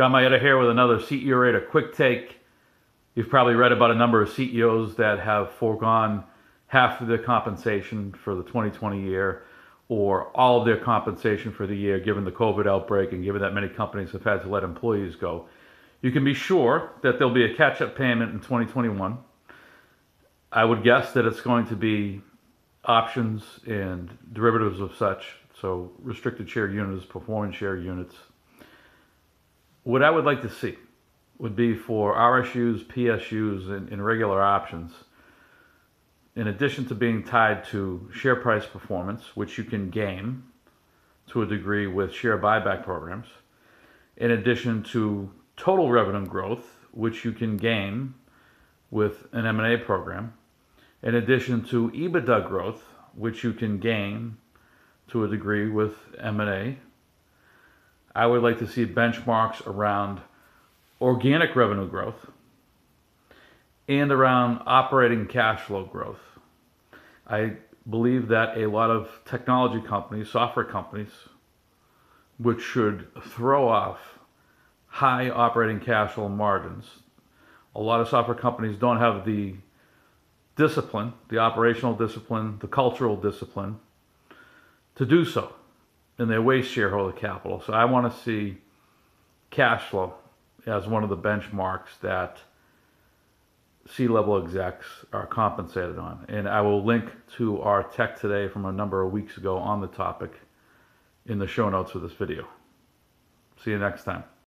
John Mayetta here with another CEO Radar quick take. You've probably read about a number of CEOs that have foregone half of their compensation for the 2020 year or all of their compensation for the year given the COVID outbreak and given that many companies have had to let employees go. You can be sure that there'll be a catch up payment in 2021. I would guess that it's going to be options and derivatives of such, so restricted share units, performance share units. What I would like to see would be for RSUs, PSUs, and, and regular options, in addition to being tied to share price performance, which you can gain to a degree with share buyback programs, in addition to total revenue growth, which you can gain with an M&A program, in addition to EBITDA growth, which you can gain to a degree with M&A. I would like to see benchmarks around organic revenue growth and around operating cash flow growth. I believe that a lot of technology companies, software companies, which should throw off high operating cash flow margins. A lot of software companies don't have the discipline, the operational discipline, the cultural discipline to do so. And they waste shareholder capital. So I want to see cash flow as one of the benchmarks that C-level execs are compensated on. And I will link to our tech today from a number of weeks ago on the topic in the show notes for this video. See you next time.